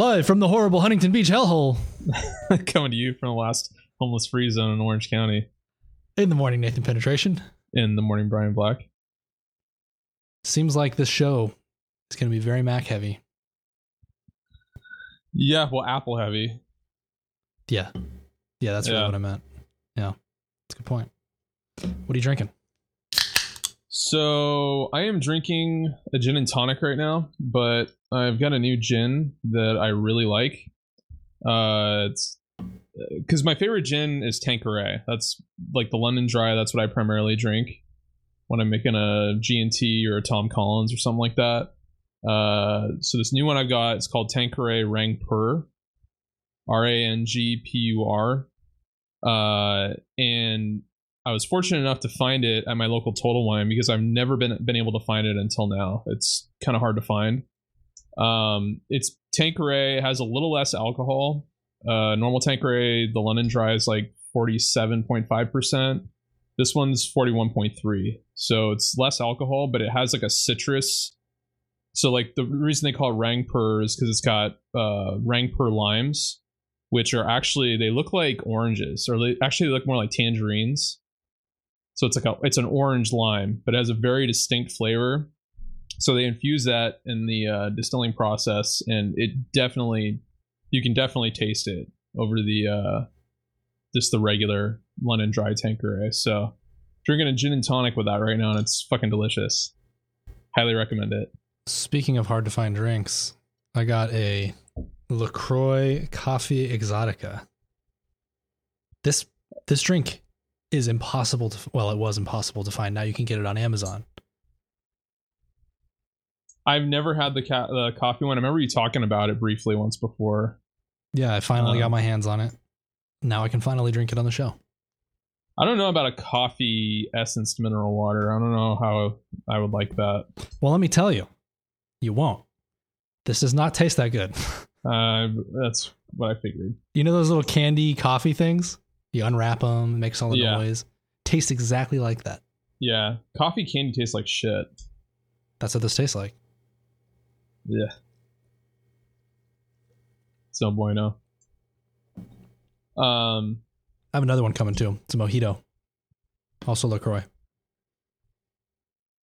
Live from the horrible Huntington Beach hellhole. Coming to you from the last homeless free zone in Orange County. In the morning, Nathan Penetration. In the morning, Brian Black. Seems like this show is going to be very Mac heavy. Yeah, well, Apple heavy. Yeah. Yeah, that's really Yeah. what I meant. Yeah. That's a good point. What are you drinking? So I am drinking a gin and tonic right now, but I've got a new gin that I really like. Uh, it's because my favorite gin is Tanqueray. That's like the London Dry. That's what I primarily drink when I'm making a G and T or a Tom Collins or something like that. Uh, so this new one I've got is called Tanqueray Rangpur, R A N G P U R, uh, and I was fortunate enough to find it at my local Total Wine because I've never been been able to find it until now. It's kind of hard to find. Um, it's Tanqueray has a little less alcohol. Uh, normal Tanqueray, the London Dry is like forty seven point five percent. This one's forty one point three, so it's less alcohol, but it has like a citrus. So like the reason they call it Rang Pur is because it's got uh, Rang Pur limes, which are actually they look like oranges, or they actually look more like tangerines. So it's like a it's an orange lime, but it has a very distinct flavor. So they infuse that in the uh, distilling process, and it definitely you can definitely taste it over the uh, just the regular London Dry Tanqueray. So drinking a gin and tonic with that right now, and it's fucking delicious. Highly recommend it. Speaking of hard to find drinks, I got a LaCroix Coffee Exotica. This this drink is impossible to well, it was impossible to find. Now you can get it on Amazon. I've never had the ca- the coffee one. I remember you talking about it briefly once before. Yeah, I finally Um, got my hands on it. Now I can finally drink it on the show. I don't know about a coffee essenced mineral water. I don't know how I would like that. Well, let me tell you, you won't. This does not taste that good. Uh, that's what I figured. You know those little candy coffee things? You unwrap them, it makes all the Yeah. noise. Tastes exactly like that. Yeah, coffee candy tastes like shit. That's what this tastes like. Yeah, it's no bueno. Um, I have another one coming too. It's a mojito. Also LaCroix.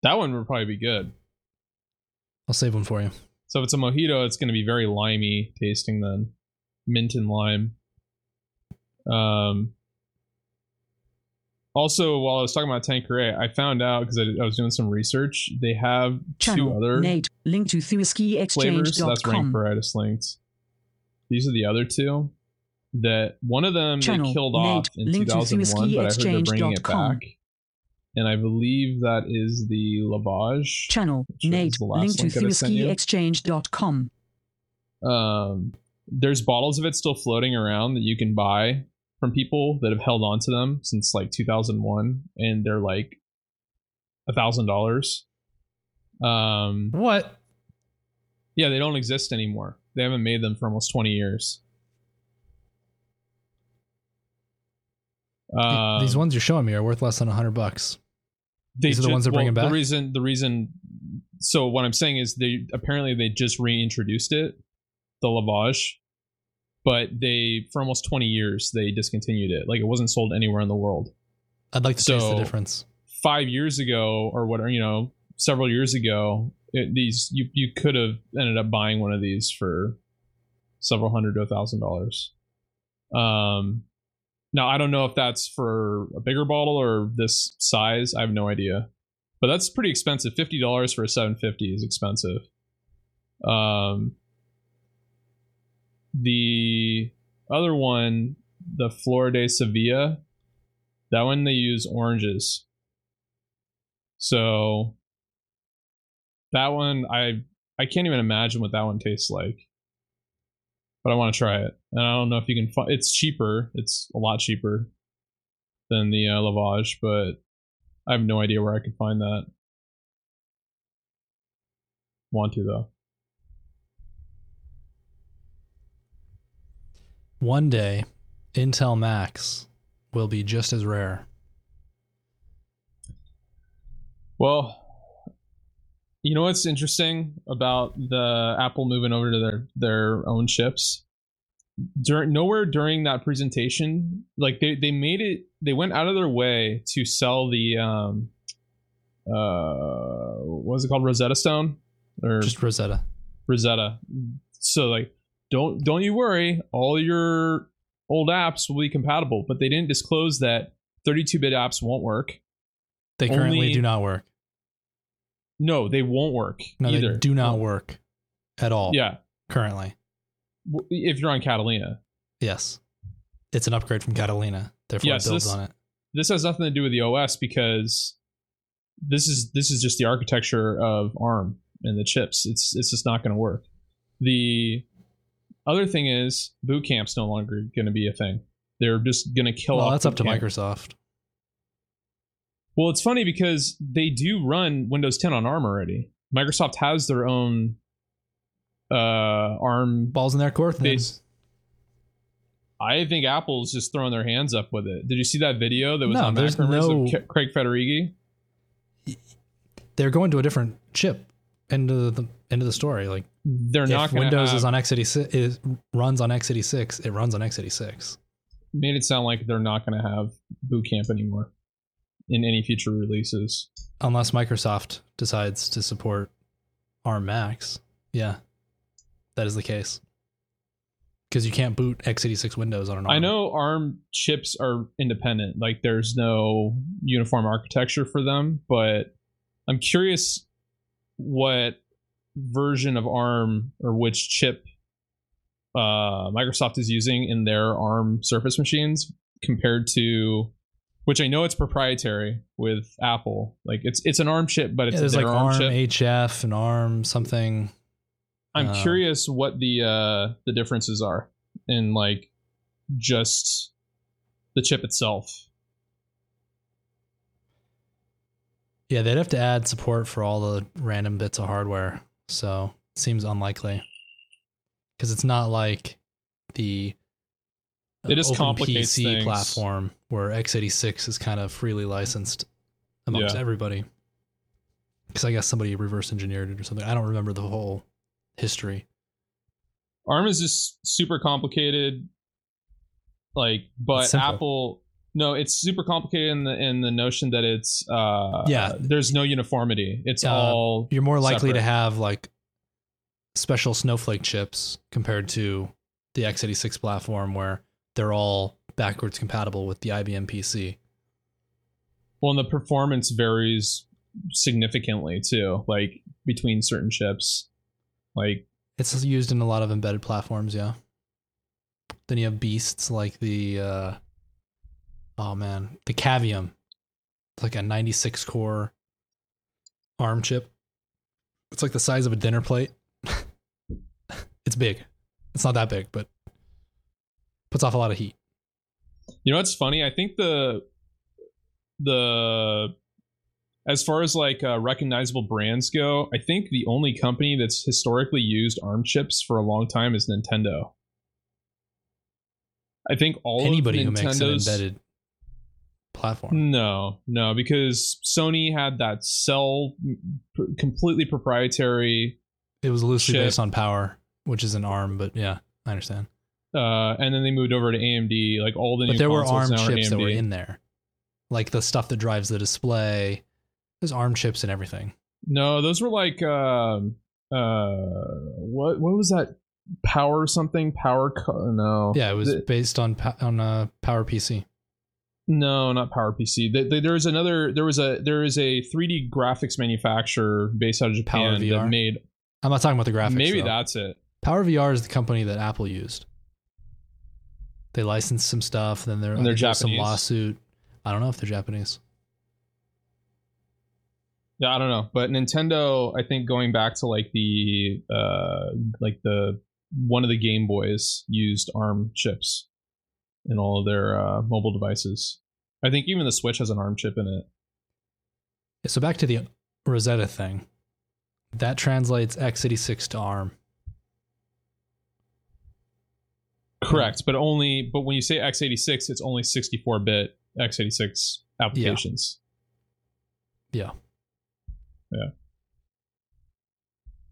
that one would probably be good. I'll save one for you. So if it's a mojito, it's going to be very limey tasting then, mint and lime. Um. Also, while I was talking about Tanqueray, I found out because I, I was doing some research. They have two other Nate link to flavors. So that's I linked. These are the other two. That one of them Channel they killed Nate, off in link to 2001, but I heard they're bringing it back. And I believe that is the lavage. Channel Nate link to link that I sent you. thewhiskeyexchange.com. um, there's bottles of it still floating around that you can buy from people that have held on to them since like 2001 and they're like a thousand dollars um What? yeah they don't exist anymore they haven't made them for almost 20 years um, These ones you're showing me are worth less than a hundred bucks. these are the ju- ones they're bringing The back? reason, the reason. So what I'm saying is they apparently they just reintroduced it, the lavage, but they for almost 20 years they discontinued it. Like it wasn't sold anywhere in the world. I'd like to taste the difference. Five years ago, or whatever, you know, several years ago, it, these you you could have ended up buying one of these for several hundred to a thousand dollars. Um, now I don't know if that's for a bigger bottle or this size. I have no idea, but that's pretty expensive. Fifty dollars for a seven fifty is expensive. Um, the other one, the Flor de Sevilla, that one they use oranges. So that one I I can't even imagine what that one tastes like. But I want to try it. And I don't know if you can find it's cheaper. It's a lot cheaper than the uh, lavage, but I have no idea where I could find that. Want to though. One day, Intel Macs will be just as rare. Well, You know what's interesting about the Apple moving over to their their own chips? During nowhere during that presentation, like they they made it, they went out of their way to sell the um, uh, what was it called, Rosetta Stone or Just Rosetta. Rosetta. So like, don't don't you worry, all your old apps will be compatible. But they didn't disclose that 32-bit apps won't work. They currently Only- do not work. No, they won't work No, either. they do not work at all. Yeah, Currently. if you're on Catalina. Yes. It's an upgrade from Catalina. Therefore, Yes, it builds this- on it. This has nothing to do with the OS because this is this is just the architecture of ARM and the chips. It's it's just not going to work. The other thing is boot camp's no longer going to be a thing. They're just going to kill Well, that's up to camp. Microsoft. Well, it's funny because they do run Windows 10 on ARM already. Microsoft has their own uh, ARM. Balls in their court. Base- I think Apple's just throwing their hands up with it. Did you see that video that was No, on there's no- of Craig Federighi? They're going to a different chip into the into the story. Like They're if not going Windows have, is on x86 is runs on x86, it runs on x86. made it sound like they're not going to have Boot Camp anymore in any future releases. Unless Microsoft decides to support ARM Macs. Yeah. That is the case. Because you can't boot x86 Windows on an ARM. I know ARM chips are independent, like there's no uniform architecture for them, but I'm curious what version of ARM or which chip uh, Microsoft is using in their ARM Surface machines compared to which I know it's proprietary with Apple. Like it's it's an ARM chip, but it's Yeah, there's like ARM chip. HF and ARM something. I'm Uh, curious what the uh the differences are in like just the chip itself. Yeah, they'd have to add support for all the random bits of hardware. So it seems unlikely. Because it's not like the It just complicates PC things. platform where x86 is kind of freely licensed amongst Yeah. everybody. Because I guess somebody reverse engineered it or something. I don't remember the whole history. ARM is just super complicated. Like, but Apple no, it's super complicated in the in the notion that it's uh Yeah. there's no uniformity. It's Uh, all You're more likely to have like special snowflake chips compared to the x86 platform where they're all backwards compatible with the IBM PC. well and the performance varies significantly too, like between certain chips. Like It's used in a lot of embedded platforms, yeah. Then you have beasts like the uh oh man, the Cavium. It's like a 96 core ARM chip. It's like the size of a dinner plate. it's big. It's not that big, but puts off a lot of heat. You know what's funny? I think the the as far as like uh, recognizable brands go, I think the only company that's historically used ARM chips for a long time is Nintendo. I think all Anybody of who makes an embedded platform. no, no, because Sony had that cell completely proprietary, It was loosely Chip. based on power, which is an ARM, but yeah, I understand. uh, and then they moved over to AMD. Like all the new But there were ARM chips that were in there, like the stuff that drives the display. There's ARM chips and everything. No, those were like um uh what what was that power something power co- no Yeah, it was The- based on on a Power PC. No not power PC Th- th- there was another there was a there is a 3D graphics manufacturer based out of Japan that made I'm not talking about the graphics. maybe though. that's it Power VR is the company that Apple used. They licensed some stuff, then there, And they're was some lawsuit. I don't know if they're Japanese. yeah I don't know but Nintendo I think going back to like the uh like the one of the Game Boys used ARM chips in all of their uh, mobile devices I think even the Switch has an ARM chip in it Yeah, so back to the Rosetta thing. That translates x86 to ARM. Correct, but only but when you say x86, it's only 64-bit x86 applications. Yeah. Yeah.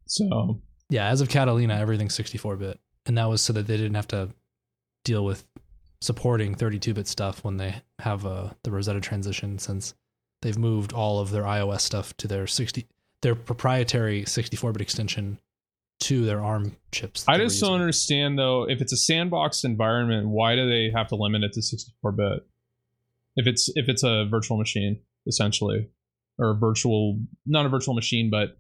So Yeah, as of Catalina, everything's 64 bit. And that was so that they didn't have to deal with supporting 32 bit stuff when they have uh, the Rosetta transition since they've moved all of their iOS stuff to their 60 their proprietary 64 bit extension to their ARM chips. I just don't understand though. If it's a sandboxed environment, why do they have to limit it to 64 bit? If it's if it's a virtual machine, essentially, or a virtual, not a virtual machine, but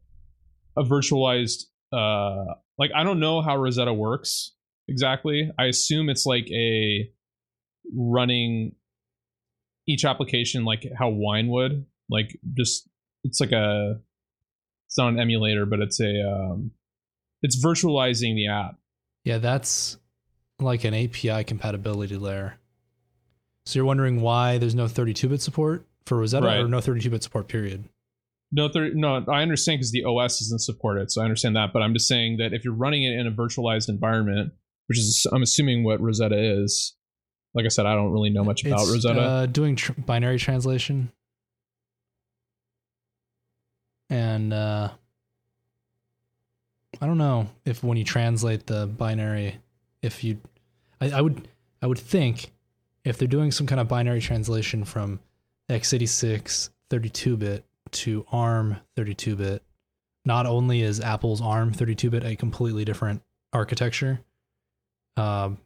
a virtualized. Uh, like I don't know how Rosetta works exactly. I assume it's like a running each application like how Wine would, like just it's like a it's not an emulator, but it's a um, it's virtualizing the app. Yeah, that's like an API compatibility layer. So you're wondering why there's no 32 bit support for Rosetta Right. or no 32 bit support period? No, there, no, I understand because the OS doesn't support it, so I understand that. But I'm just saying that if you're running it in a virtualized environment, which is I'm assuming what Rosetta is. Like I said, I don't really know much about It's, Rosetta. Uh, doing tr- binary translation. And uh, I don't know if when you translate the binary, if you, I, I would, I would think if they're doing some kind of binary translation from x86 32-bit to ARM 32-bit, not only is Apple's ARM 32-bit a completely different architecture, um,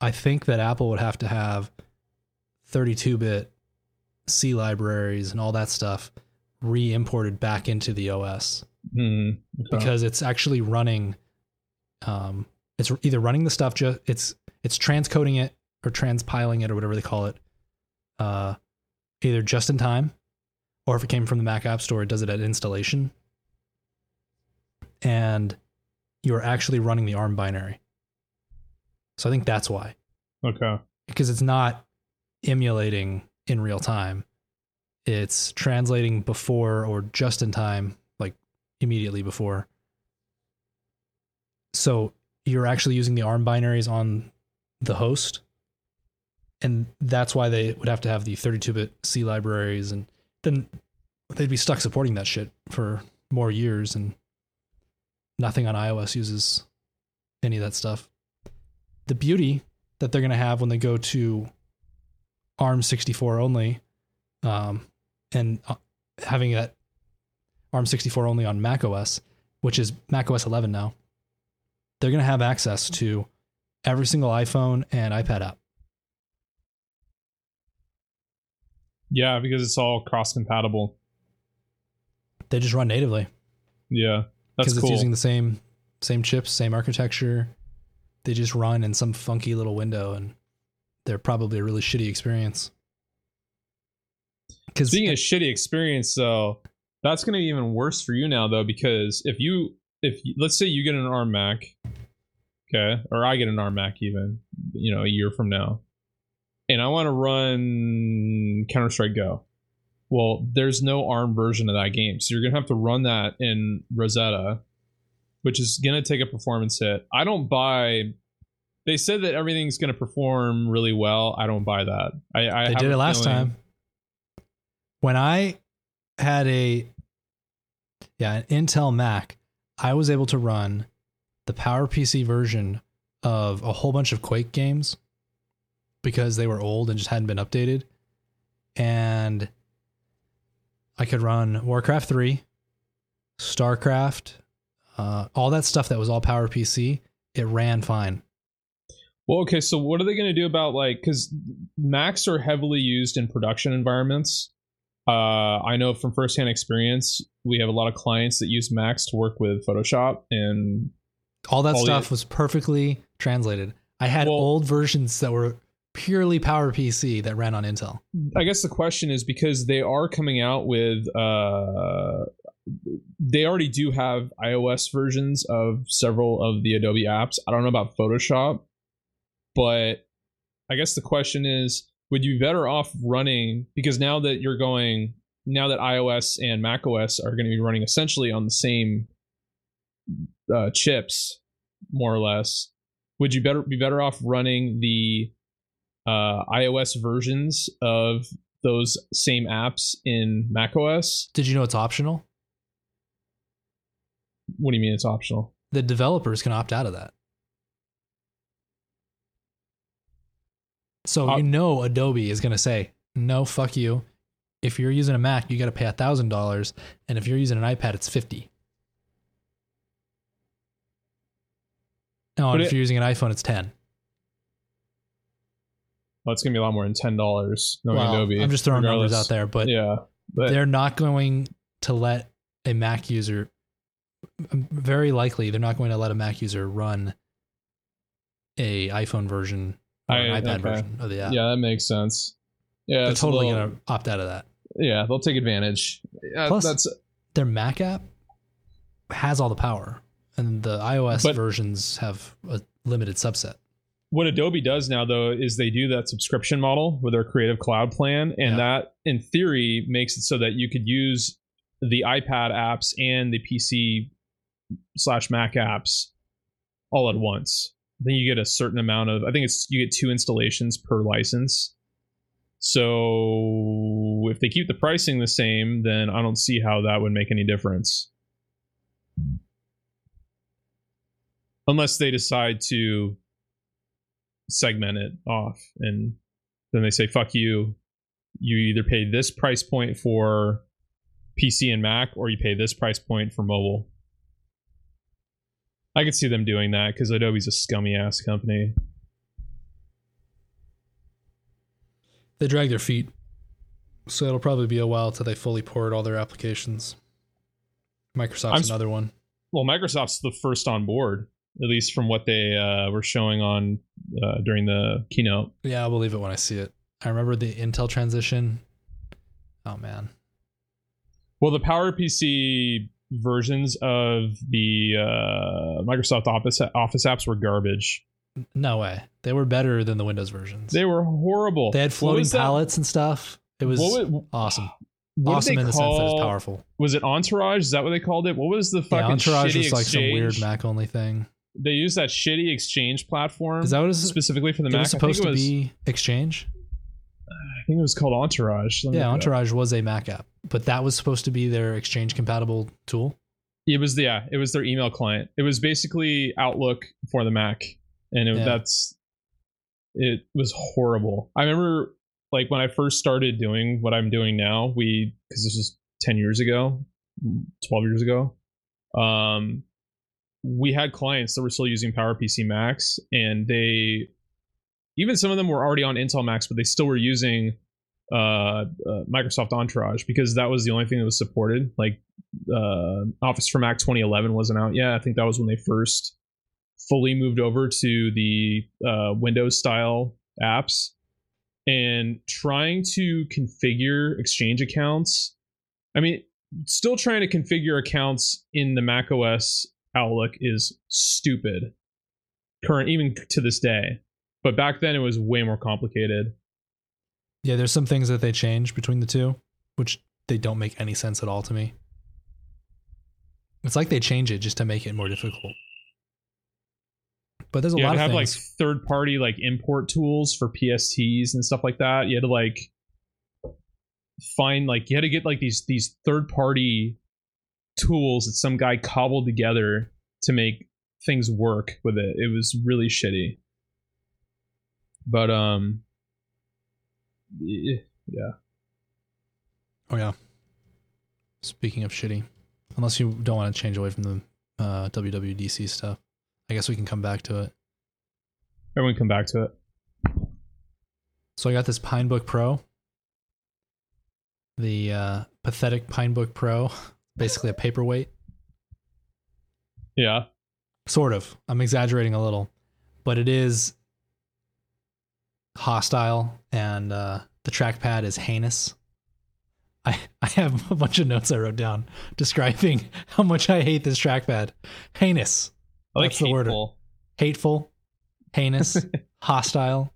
I think that Apple would have to have 32-bit C libraries and all that stuff re-imported back into the OS Hmm, okay. because it's actually running um it's either running the stuff just it's it's transcoding it or transpiling it or whatever they call it uh either just in time or if it came from the Mac App Store it does it at installation. And you're actually running the ARM binary so I think that's why okay, because it's not emulating in real time. It's translating before or just in time, like immediately before. So you're actually using the ARM binaries on the host. And that's why they would have to have the 32 bit C libraries. And then they'd be stuck supporting that shit for more years. And nothing on iOS uses any of that stuff. The beauty that they're going to have when they go to ARM 64 only, um, and uh, having that ARM 64 only on Mac OS, which is Mac OS 11 now, they're going to have access to every single iPhone and iPad app. yeah, because it's all cross compatible. They just run natively Yeah, that's because cool. it's using the same same chips, same architecture. They just run in some funky little window, and they're probably a really shitty experience. Because Speaking of shitty experience, though, that's going to be even worse for you now, though, because if you, if you- let's say you get an ARM Mac, okay, or I get an ARM Mac, even, you know, a year from now, and I want to run Counter Strike Go. Well, there's no ARM version of that game, so you're gonna have to run that in Rosetta, which is gonna take a performance hit. I don't buy. They said that everything's gonna perform really well. I don't buy that. I, I they did it last feeling- time. When I had a yeah, an Intel Mac, I was able to run the PowerPC version of a whole bunch of Quake games because they were old and just hadn't been updated. And I could run Warcraft 3, StarCraft, uh, all that stuff that was all power PC, It ran fine. Well, okay, so what are they going to do about like because Macs are heavily used in production environments. Uh, I know from firsthand experience, we have a lot of clients that use Macs to work with Photoshop, and all that All the- stuff was perfectly translated. I had Well- old versions that were purely power PC that ran on Intel. I guess the question is because they are coming out with uh, they already do have iOS versions of several of the Adobe apps. I don't know about Photoshop, but I guess the question is would you be better off running because now that you're going now that iOS and macOS are going to be running essentially on the same uh, chips more or less would you better be better off running the uh, iOS versions of those same apps in macOS. Did you know it's optional? What do you mean it's optional? The developers can opt out of that. So Uh, you know Adobe is going to say, "No, fuck you. If you're using a Mac, you got to pay $1,000, and if you're using an iPad, it's 50." No, and it- if you're using an iPhone, it's 10. Well, it's gonna be a lot more than ten dollars. Knowing well, Adobe. I'm just throwing numbers out there, but yeah, but they're not going to let a Mac user very likely they're not going to let a Mac user run a iPhone version or an I- iPad okay. version of the app. yeah, that makes sense. Yeah, they're totally little- going to opt out of that. Yeah, they'll take advantage. Yeah, Plus- that's Their Mac app has all the power, and the iOS But- versions have a limited subset. what Adobe does now though is they do that subscription model with their Creative Cloud plan, and Yeah. that in theory makes it so that you could use the iPad apps and the PC slash Mac apps all at once. Then you get a certain amount of I think it's you get two installations per license. So if they keep the pricing the same, then I don't see how that would make any difference. Unless they decide to segment it off and then they say fuck you you either pay this price point for pc and mac or you pay this price point for mobile i could see them doing that because adobe's a scummy ass company They drag their feet, so it'll probably be a while till they fully port all their applications. Microsoft's I'm another one. well microsoft's the first on board at least from what they uh, were showing on uh, during the keynote Yeah, I'll believe it when I see it. I remember the Intel transition. Oh man, well the PowerPC versions of the uh, microsoft office office apps were garbage no way. They were better than the Windows versions. they were horrible They had floating was that- palettes and stuff. It was what, wa- awesome. awesome in the sense that call- it's powerful. Was it Entourage? Is that what they called it? What was the Yeah, fucking Entourage shitty was like some weird Mac only thing. They used that shitty exchange platform. Is that what it is? specifically for the It Mac? was supposed to it was, be Exchange. I think it was called Entourage. Yeah, look it up. Entourage was a Mac app, but that was supposed to be their Exchange compatible tool. It was yeah, it was their email client. It was basically Outlook for the Mac, and it, Yeah. that's it was horrible. I remember like when I first started doing what I'm doing now. We because this was ten years ago, twelve years ago. Um, we had clients that were still using PowerPC Macs, and they even some of them were already on Intel Macs, but they still were using uh, uh, Microsoft Entourage because that was the only thing that was supported. Like uh, Office for Mac 2011 wasn't out yet. I think that was when they first fully moved over to the uh, Windows style apps. And trying to configure Exchange accounts, I mean, still trying to configure accounts in the Mac OS Outlook is stupid. Current, even to this day. But back then it was way more complicated. Yeah, there's some things that they change between the two, which they don't make any sense at all to me. It's like they change it just to make it more difficult. But there's a had lot of have like third party like import tools for PSTs and stuff like that. You had to like find like you had to get like these these third party tools that some guy cobbled together to make things work with it. It was really shitty. But um yeah. oh yeah. Speaking of shitty, unless you don't want to change away from the uh, WWDC stuff, I guess we can come back to it. Everyone come back to it. So I got this Pinebook Pro, the uh, pathetic Pinebook Pro, basically a paperweight. Yeah. Sort of. I'm exaggerating a little, but it is hostile, and uh, the trackpad is heinous. I I have a bunch of notes I wrote down describing how much I hate this trackpad. Heinous, I like That's the word. hateful. hateful, heinous, hostile.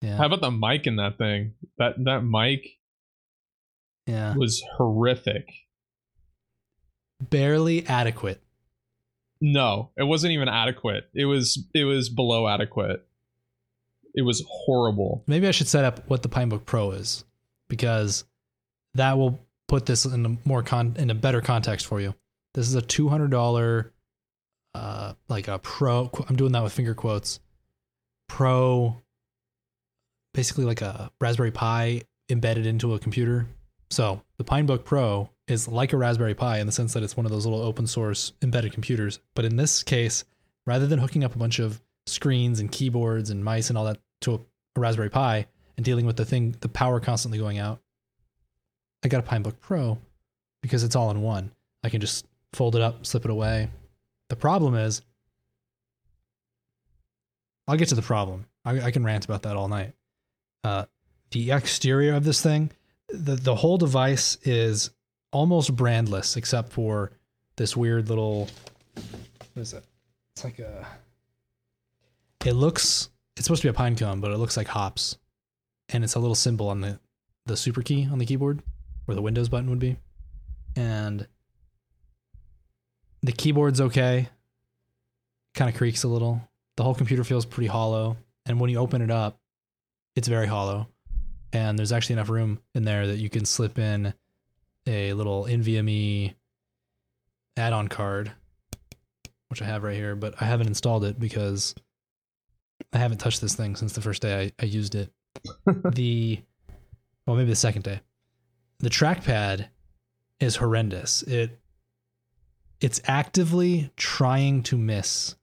Yeah, How about the mic in that thing? That that mic yeah, was horrific. barely adequate. No, it wasn't even adequate. It was it was below adequate. It was horrible. Maybe I should set up what the Pinebook Pro is because that will put this in a more con in a better context for you. This is a two hundred dollar, uh, like a pro. I'm doing that with finger quotes. Pro, basically like a Raspberry Pi embedded into a computer. So the PineBook Pro is like a Raspberry Pi in the sense that it's one of those little open source embedded computers. But in this case, rather than hooking up a bunch of screens and keyboards and mice and all that to a, Raspberry Pi and dealing with the thing, the power constantly going out, I got a PineBook Pro because it's all in one. I can just fold it up, slip it away. The problem is, I'll get to the problem. I, I can rant about that all night. Uh, the exterior of this thing, the the whole device is almost brandless except for this weird little. What is it? It's like a. It looks. It's supposed to be a pine cone, but it looks like hops, and it's a little symbol on the the super key on the keyboard, where the Windows button would be, and the keyboard's okay. Kind of creaks a little. The whole computer feels pretty hollow, and when you open it up, it's very hollow. And there's actually enough room in there that you can slip in a little NVMe add-on card, which I have right here, but I haven't installed it because I haven't touched this thing since the first day I, I used it. the well, maybe the second day. The trackpad is horrendous. It it's actively trying to miss.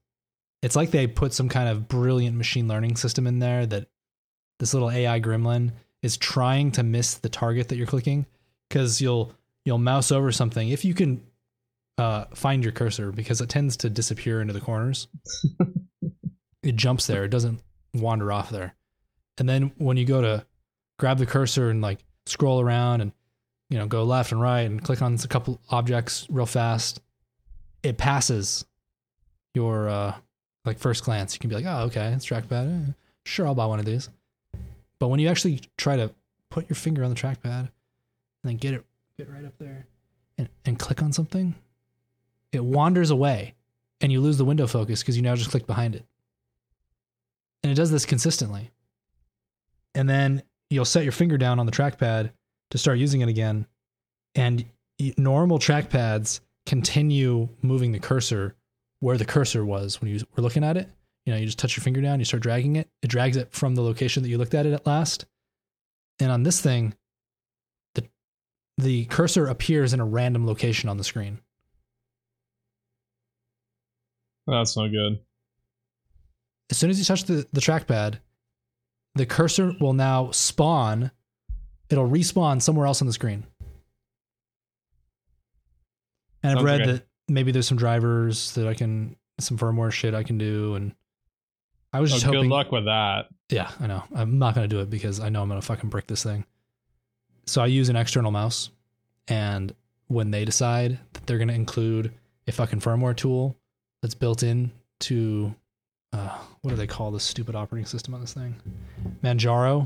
It's like they put some kind of brilliant machine learning system in there that this little AI gremlin is trying to miss the target that you're clicking because you'll you'll mouse over something if you can uh, find your cursor because it tends to disappear into the corners. it jumps there; it doesn't wander off there. And then when you go to grab the cursor and like scroll around and you know go left and right and click on a couple objects real fast, it passes your uh, like first glance. You can be like, oh, okay, it's trackpad. Eh, Sure, I'll buy one of these. But when you actually try to put your finger on the trackpad and then get it get right up there and, and click on something, it wanders away and you lose the window focus because you now just click behind it. And it does this consistently. And then you'll set your finger down on the trackpad to start using it again. And normal trackpads continue moving the cursor where the cursor was when you were looking at it. You know, you just touch your finger down, you start dragging it, it drags it from the location that you looked at it at last. And on this thing, the cursor appears in a random location on the screen. That's not good. As soon as you touch the, the trackpad, the cursor will now spawn. It'll respawn somewhere else on the screen. And I've read okay. that maybe there's some drivers that I can, some firmware shit I can do. And I was just Oh, just good hoping. luck with that. Yeah, I know. I'm not going to do it because I know I'm going to fucking brick this thing. So I use an external mouse. And when they decide that they're going to include a fucking firmware tool that's built in to, uh, what do they call this stupid operating system on this thing? Manjaro.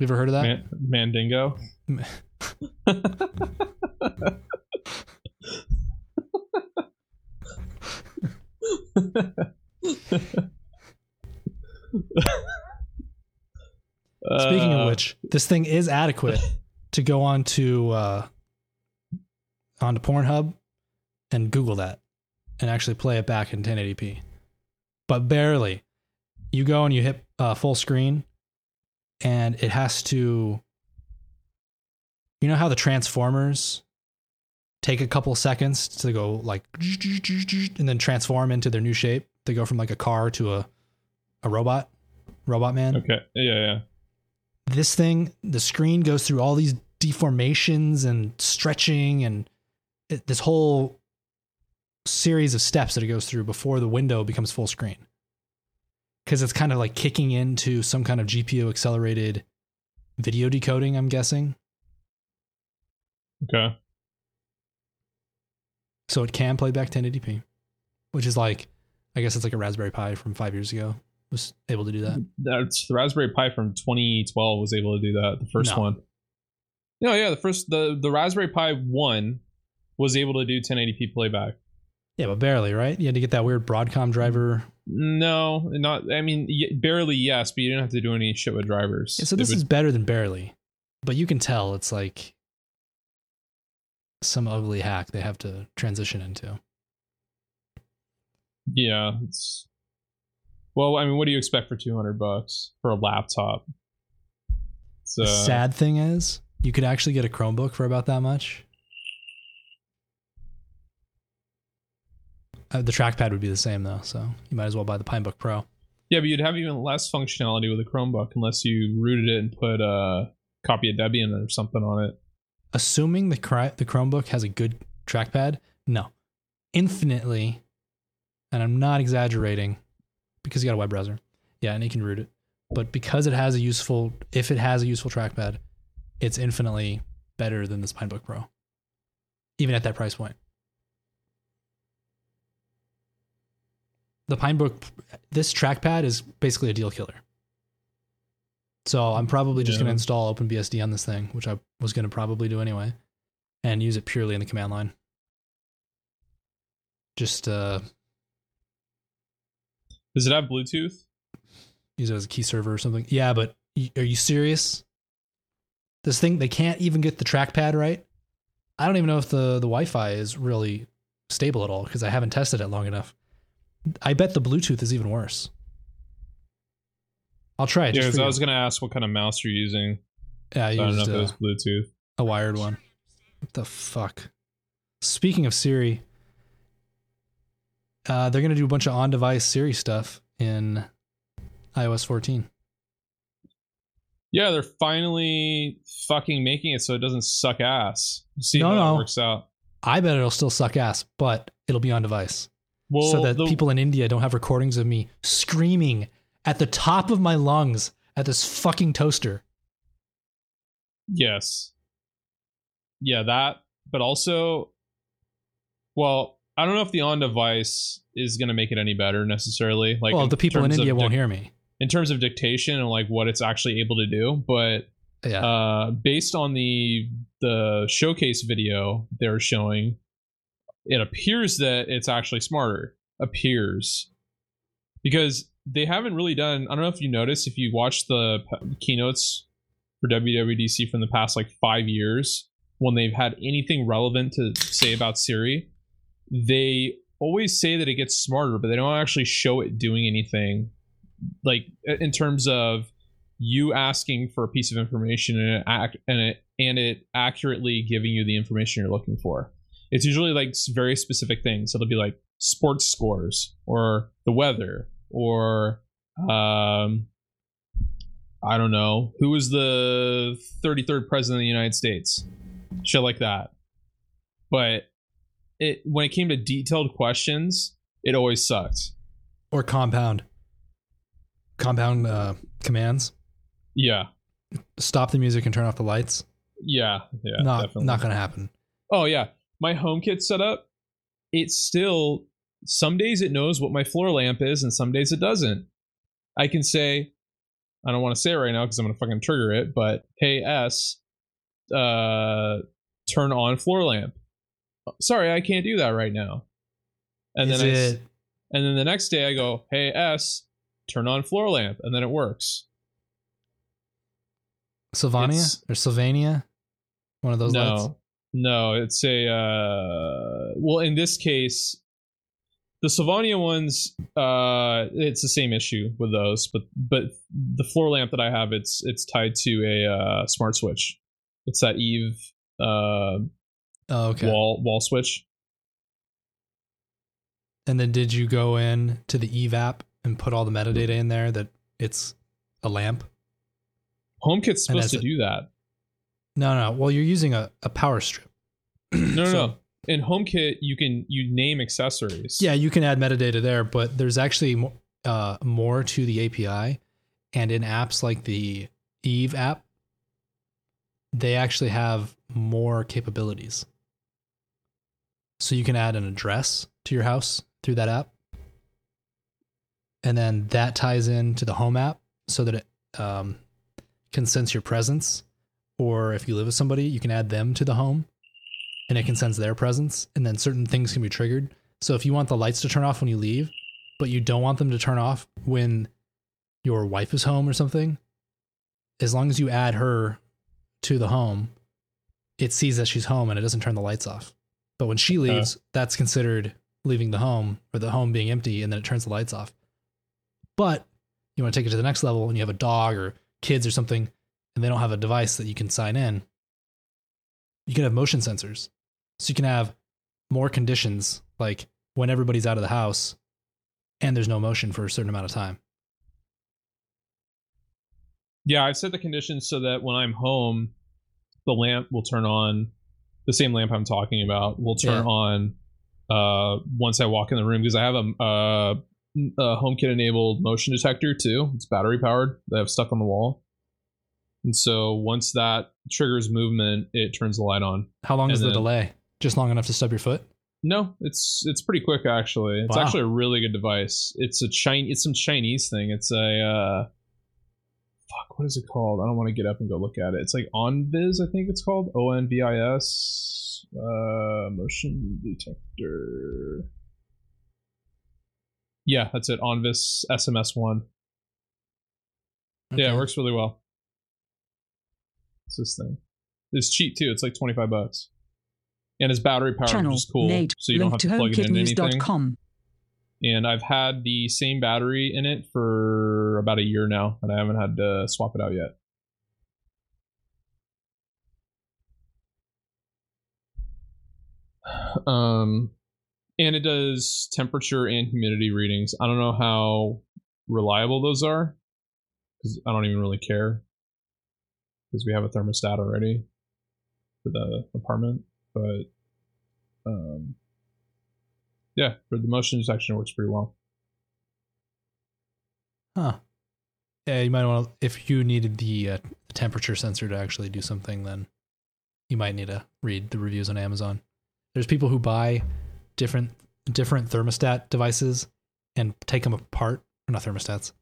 You ever heard of that? Man- Mandingo. Speaking Uh, of which, this thing is adequate to go on to uh, onto Pornhub and Google that and actually play it back in 1080p, but barely. You go and you hit uh, full screen, and it has to. You know how the Transformers take a couple seconds to go like and then transform into their new shape. They go from like a car to a a robot, robot man okay. Yeah, yeah. This thing, the screen goes through all these deformations and stretching and it, this whole series of steps that it goes through before the window becomes full screen. Because it's kind of like kicking into some kind of GPU accelerated video decoding, I'm guessing. Okay. So it can play back 1080p, which is like, I guess it's like a Raspberry Pi from five years ago was able to do that. That's the Raspberry Pi from 2012 was able to do that. The first No. one. No, yeah, the first the the Raspberry Pi one was able to do 1080p playback. Yeah, but barely, right? You had to get that weird Broadcom driver. No, not. I mean, y- barely yes, but you didn't have to do any shit with drivers. So this would- is better than barely, but you can tell it's like some ugly hack they have to transition into. Yeah, it's well. I mean, what do you expect for two hundred bucks for a laptop? It's, The uh, sad thing is, you could actually get a Chromebook for about that much. Uh, the trackpad would be the same though, so you might as well buy the Pinebook Pro. Yeah, but you'd have even less functionality with a Chromebook unless you rooted it and put a copy of Debian or something on it. Assuming the the Chromebook has a good trackpad, no, infinitely, and I'm not exaggerating, because you got a web browser, yeah, and you can root it. But because it has a useful, if it has a useful trackpad, it's infinitely better than the Pinebook Pro, even at that price point. The Pinebook, this trackpad is basically a deal killer. So I'm probably just going to install OpenBSD on this thing, which I was going to probably do anyway, and use it purely in the command line. Just uh, Does it have Bluetooth? use it as a key server or something. Yeah, but are you serious? This thing they can't even get the trackpad right. I don't even know if the the Wi-Fi is really stable at all because I haven't tested it long enough. I bet the Bluetooth is even worse. I'll try it. Yeah, just 'cause for I was gonna ask what kind of mouse you're using. yeah, I I don't know used if it was Bluetooth. a wired one. What the fuck? Speaking of Siri, uh, they're gonna do a bunch of on-device Siri stuff in iOS 14. Yeah, they're finally fucking making it so it doesn't suck ass. See No, how no. that works out. I bet it'll still suck ass, but it'll be on device. Well, so that the- people in India don't have recordings of me screaming at the top of my lungs at this fucking toaster. Yes. Yeah, that. But also, well, I don't know if the on device is going to make it any better necessarily. Like, well, in the people in India won't hear me. in terms of dictation and like what it's actually able to do. But Yeah. uh, based on the the showcase video they're showing, it appears that it's actually smarter. Appears because they haven't really done. I don't know if you noticed if you watch the p- keynotes for WWDC from the past like five years when they've had anything relevant to say about Siri, they always say that it gets smarter, but they don't actually show it doing anything like in terms of you asking for a piece of information and it, act, and it and it accurately giving you the information you're looking for. It's usually like very specific things. It'll be like sports scores or the weather or um I don't know who was the 33rd president of the United States, shit like that. But it when it came to detailed questions, it always sucked. or compound. Compound uh, commands. Yeah, Stop the music and turn off the lights. yeah, yeah. not definitely. not gonna happen. Oh yeah, my HomeKit setup. It's still some days it knows what my floor lamp is, and some days it doesn't. I can say, I don't want to say it right now because I'm gonna fucking trigger it. But hey S, uh, turn on floor lamp. Sorry, I can't do that right now. And Is then I, it and then the next day I go, hey S, turn on floor lamp, and then it works. Sylvania it's- or Sylvania? One of those no, lights. no, it's a uh, well. In this case, the Sylvania ones, uh, it's the same issue with those, but but the floor lamp that I have, it's it's tied to a uh, smart switch. It's that Eve uh, Oh, okay. wall wall switch. And then did you go in to the Eve app and put all the metadata in there that it's a lamp? HomeKit's supposed to a- do that. No, no. Well, you're using a, a power strip. No, no, So- no. In HomeKit, you can you name accessories. Yeah, you can add metadata there, but there's actually mo- uh, more to the API. And in apps like the Eve app, they actually have more capabilities. So you can add an address to your house through that app. And then that ties into the home app so that it um, can sense your presence. Or if you live with somebody, you can add them to the home and it can sense their presence. And then certain things can be triggered. So if you want the lights to turn off when you leave, but you don't want them to turn off when your wife is home or something, as long as you add her to the home, it sees that she's home and it doesn't turn the lights off. But when she leaves, that's considered leaving the home or the home being empty and then it turns the lights off. But you want to take it to the next level and you have a dog or kids or something and they don't have a device that you can sign in. You can have motion sensors. So you can have more conditions like when everybody's out of the house and there's no motion for a certain amount of time. Yeah, I've set the conditions so that when I'm home, the lamp will turn on. The same lamp I'm talking about will turn Yeah. on uh, once I walk in the room because I have a, a, a HomeKit enabled motion detector too. It's battery powered that I've stuck on the wall. And so once that triggers movement, it turns the light on. How long And is the then- delay? Just long enough to stub your foot? No, it's it's pretty quick actually. It's Wow. actually a really good device. It's a Chin it's some Chinese thing. It's a uh fuck, what is it called? I don't want to get up and go look at it. It's like OnVis, I think it's called. O N V I S uh motion detector. Yeah, that's it. OnVis SMS one. Yeah, it works really well. It's this thing. It's cheap too. It's like twenty five bucks, and it's battery powered, Channel which is cool. So you don't have to to plug it into anything. homekitnews.com. And I've had the same battery in it for about a year now, and I haven't had to swap it out yet. Um, and it does temperature and humidity readings. I don't know how reliable those are because I don't even really care because we have a thermostat already for the apartment. But um, yeah, for the motion detection, it works pretty well. Huh. Yeah, you might want to, if you needed the uh, temperature sensor to actually do something, then you might need to read the reviews on Amazon. There's people who buy different different thermostat devices and take them apart. Not thermostats.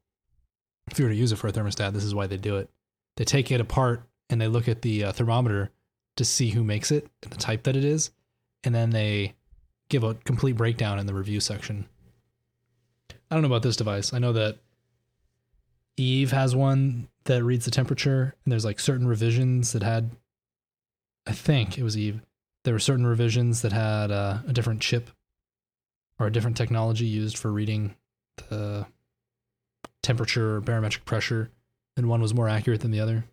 If you were to use it for a thermostat, this is why they do it. They take it apart and they look at the uh, thermometer to see who makes it and the type that it is, and then they give a complete breakdown in the review section. I don't know about this device. I know that Eve has one that reads the temperature, and there's like certain revisions that had. I think it was Eve. There were certain revisions that had uh, a different chip or a different technology used for reading the temperature or barometric pressure, and one was more accurate than the other.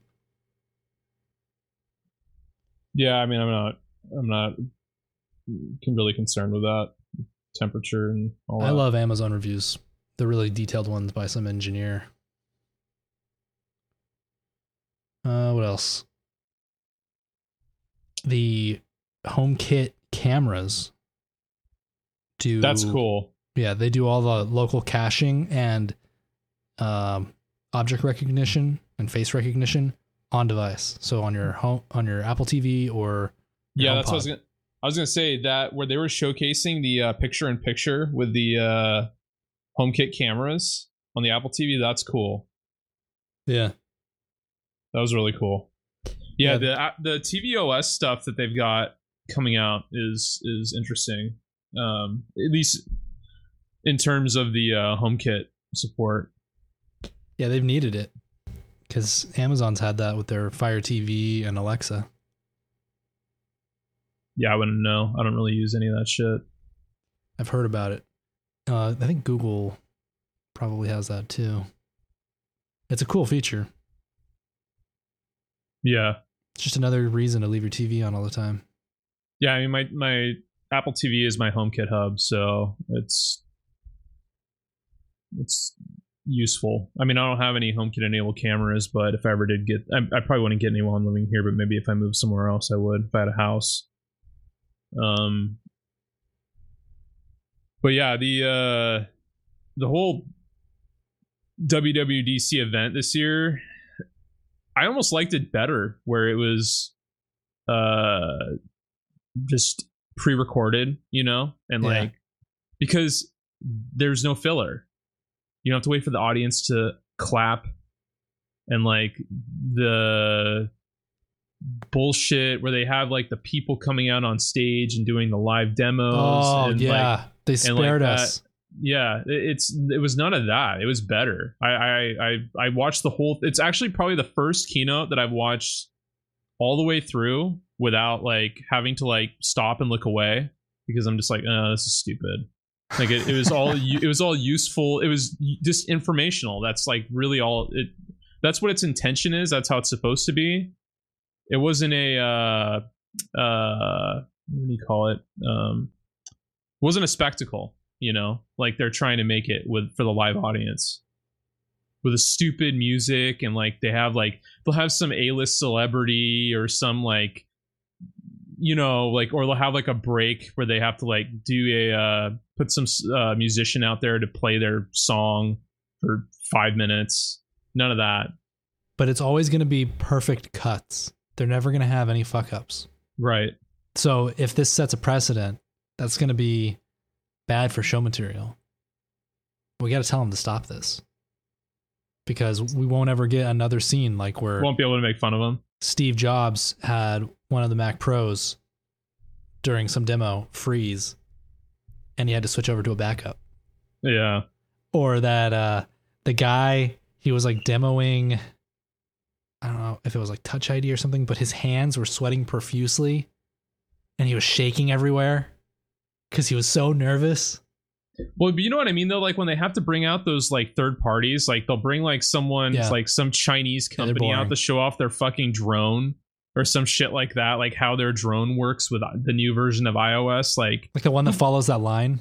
Yeah, I mean, I'm not, I'm not really concerned with that temperature and all that. I love Amazon reviews. The really detailed ones by some engineer. Uh, what else? The HomeKit cameras do. That's cool. Yeah, they do all the local caching and um, object recognition and face recognition on device. So on your home, on your Apple TV or Yeah, that's what I was gonna. I was gonna say that where they were showcasing the uh, picture-in-picture with the uh, HomeKit cameras on the Apple TV. That's cool. Yeah, That was really cool. Yeah, Yeah. the uh, the tvOS stuff that they've got coming out is is interesting. Um, at least in terms of the uh, HomeKit support. yeah, they've needed it because Amazon's had that with their Fire TV and Alexa. Yeah, I wouldn't know. I don't really use any of that shit. I've heard about it. Uh, I think Google probably has that too. It's a cool feature. Yeah, It's just another reason to leave your TV on all the time. yeah. I mean, my my Apple TV is my HomeKit hub, so it's it's useful. I mean, I don't have any HomeKit enabled cameras, but if I ever did get, I, I probably wouldn't get any while I'm living here. But maybe if I moved somewhere else, I would. If I had a house. Um. But yeah, the uh, the whole WWDC event this year, I almost liked it better, where it was, uh, just pre-recorded, you know, and Yeah. like because there's no filler. You don't have to wait for the audience to clap and like the bullshit where they have like the people coming out on stage and doing the live demos. Oh and, yeah, like, they and like spared that- us. Yeah, it- it's it was none of that. It was better. I I I, I watched the whole. It's actually probably the first keynote that I've watched all the way through without like having to like stop and look away because I'm just like, oh, this is stupid. Like it, it was all it was all useful. It was just informational. That's like really all it. That's what its intention is. That's how it's supposed to be. It wasn't a uh uh what do you call it? Um, wasn't a spectacle. You know, like they're trying to make it with for the live audience with a stupid music and like they have like they'll have some A-list celebrity or some like you know like or they'll have like a break where they have to like do a uh put some uh, musician out there to play their song for 5 minutes none of that But it's always going to be perfect cuts. They're never going to have any fuck ups. right So if this sets a precedent, that's going to be bad for show material. We got to tell them to stop this because we won't ever get another scene like where won't be able to make fun of them Steve Jobs had one of the Mac Pros during some demo freeze and he had to switch over to a backup. yeah Or that uh the guy he was like demoing I don't know if it was like touch ID or something, but his hands were sweating profusely and he was shaking everywhere cuz he was so nervous. Well, you know what I mean though. Like when they have to bring out those like third parties, like they'll bring like someone, Yeah. like some Chinese Yeah, company out to show off their fucking drone or some shit like that, like how their drone works with uh, the new version of iOS. Like Like the one that follows that line.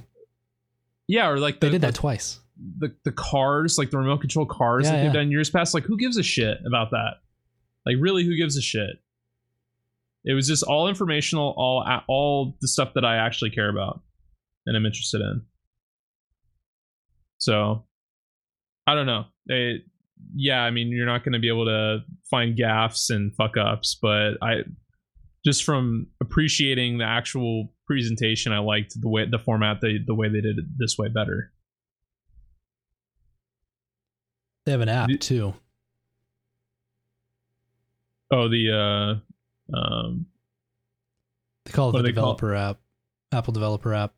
yeah, or like They did that twice. the the cars, like the remote control cars Yeah, that they've done years past. Like who gives a shit about that? Like really, who gives a shit? It was just all informational, all all the stuff that I actually care about and I'm interested in. So, I don't know. It, yeah, I mean, you're not going to be able to find gaffes and fuck ups, but I just from appreciating the actual presentation, I liked the way the format, the the way they did it this way better. They have an app too. Oh, the uh, um, They call it the they call developer app, Apple developer app.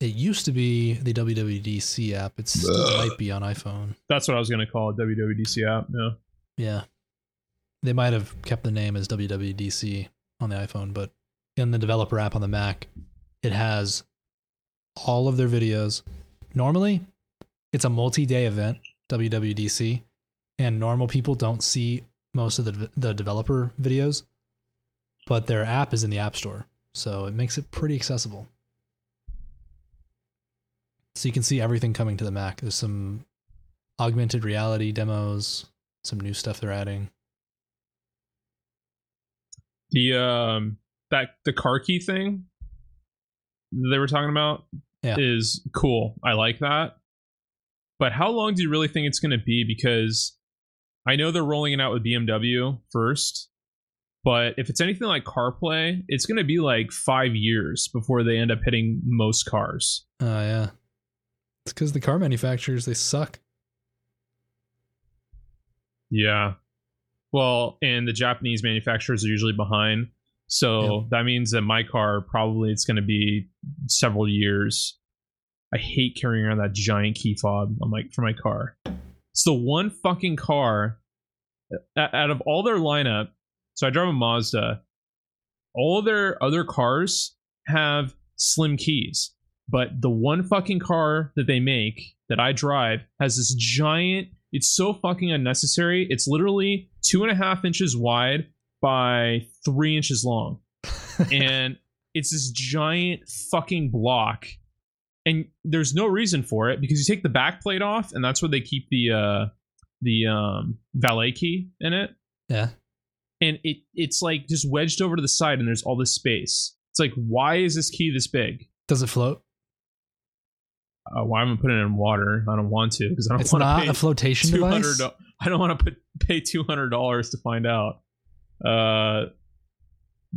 It used to be the WWDC app. It might be on iPhone. that's what I was going to call it, WWDC app. Yeah. Yeah. They might have kept the name as WWDC on the iPhone, but in the developer app on the Mac, it has all of their videos. Normally, it's a multi day event, WWDC, and normal people don't see most of the, the developer videos, but their app is in the App Store. So it makes it pretty accessible. So you can see everything coming to the Mac. There's some augmented reality demos, some new stuff they're adding. The um that the car key thing they were talking about Yeah. is cool. I like that. But how long do you really think it's going to be? Because I know they're rolling it out with BMW first, but if it's anything like CarPlay, it's going to be like five years before they end up hitting most cars. Oh yeah, it's because the car manufacturers they suck. Yeah. Well, and the Japanese manufacturers are usually behind. So that means that my car probably it's going to be several years. I hate carrying around that giant key fob on my for my car. It's the one fucking car out of all their lineup. So I drive a Mazda. All their other cars have slim keys, but the one fucking car that they make that I drive has this giant. It's so fucking unnecessary. It's literally two and a half inches wide by three inches long, and it's this giant fucking block. And there's no reason for it because you take the back plate off, and that's where they keep the uh, the um, valet key in it Yeah, and it it's like just wedged over to the side and there's all this space. It's like why is this key this big? Does it float? uh, why am i putting it in water? I don't want to because i don't It's want to pay a flotation 200 device. i don't want to put pay $200 to find out. Uh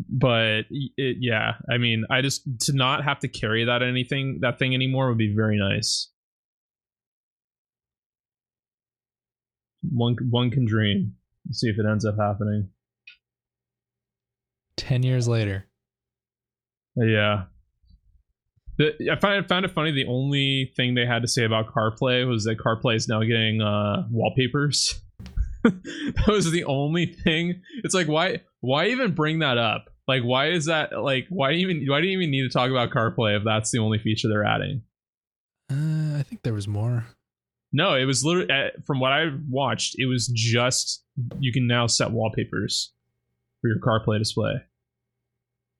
but it, yeah i mean i just to not have to carry that anything that thing anymore would be very nice. One one can dream. Let's see if it ends up happening Ten years later, Yeah. The, I find, I found it funny. The only thing they had to say about CarPlay was that CarPlay is now getting uh, wallpapers. that was the only thing. It's like why why even bring that up? Like, why is that? Like, why even? Why do you even need to talk about CarPlay if that's the only feature they're adding? Uh, I think there was more. No, it was literally uh, from what I watched. It was just you can now set wallpapers for your CarPlay display.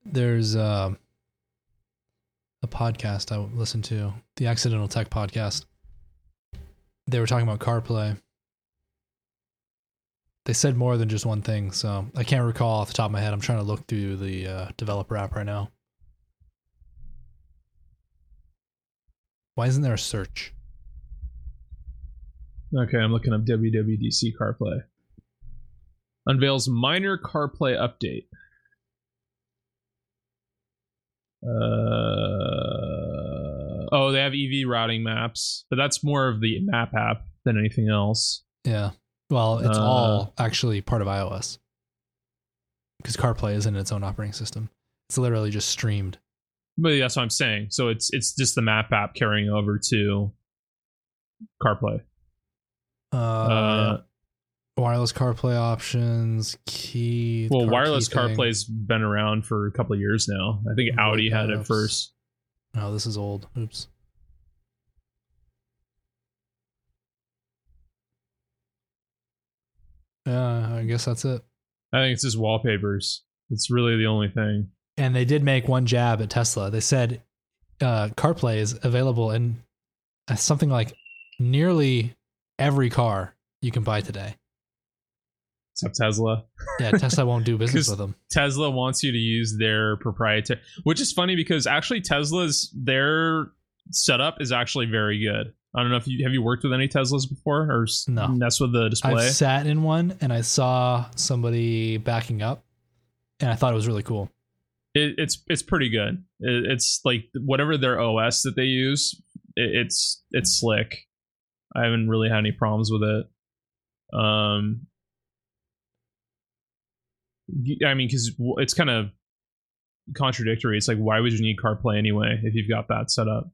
There's uh, a podcast I listen to, the Accidental Tech podcast. They were talking about CarPlay. They said more than just one thing, so I can't recall off the top of my head. I'm trying to look through the uh, developer app right now. Why isn't there a search? Okay, I'm looking up WWDC CarPlay. Unveils minor CarPlay update. Uh, oh, they have EV routing maps, but that's more of the map app than anything else. Yeah. Well, it's Uh, all actually part of iOS because CarPlay isn't its own operating system. It's literally just streamed. But that's what I'm saying. So it's it's just the map app carrying over to CarPlay. Uh, Uh, wireless CarPlay options, key. well, car wireless key. CarPlay's been around for a couple of years now. I think Audi had it first. No, this is old. Oops. Yeah, I guess that's it. I think it's just wallpapers. It's really the only thing. And they did make one jab at Tesla. They said uh, CarPlay is available in uh, something like nearly every car you can buy today. Except Tesla. Yeah, Tesla won't do business with them. Tesla wants you to use their proprietary, which is funny because actually Tesla's their setup is actually very good. I don't know if you have you worked with any Teslas before or No. mess with the display. I've sat in one and I saw somebody backing up, and I thought it was really cool. it, it's it's pretty good. It, it's like whatever their OS that they use, it, it's it's slick. I haven't really had any problems with it. Um, I mean, because it's kind of contradictory. It's like, why would you need CarPlay anyway if you've got that set up?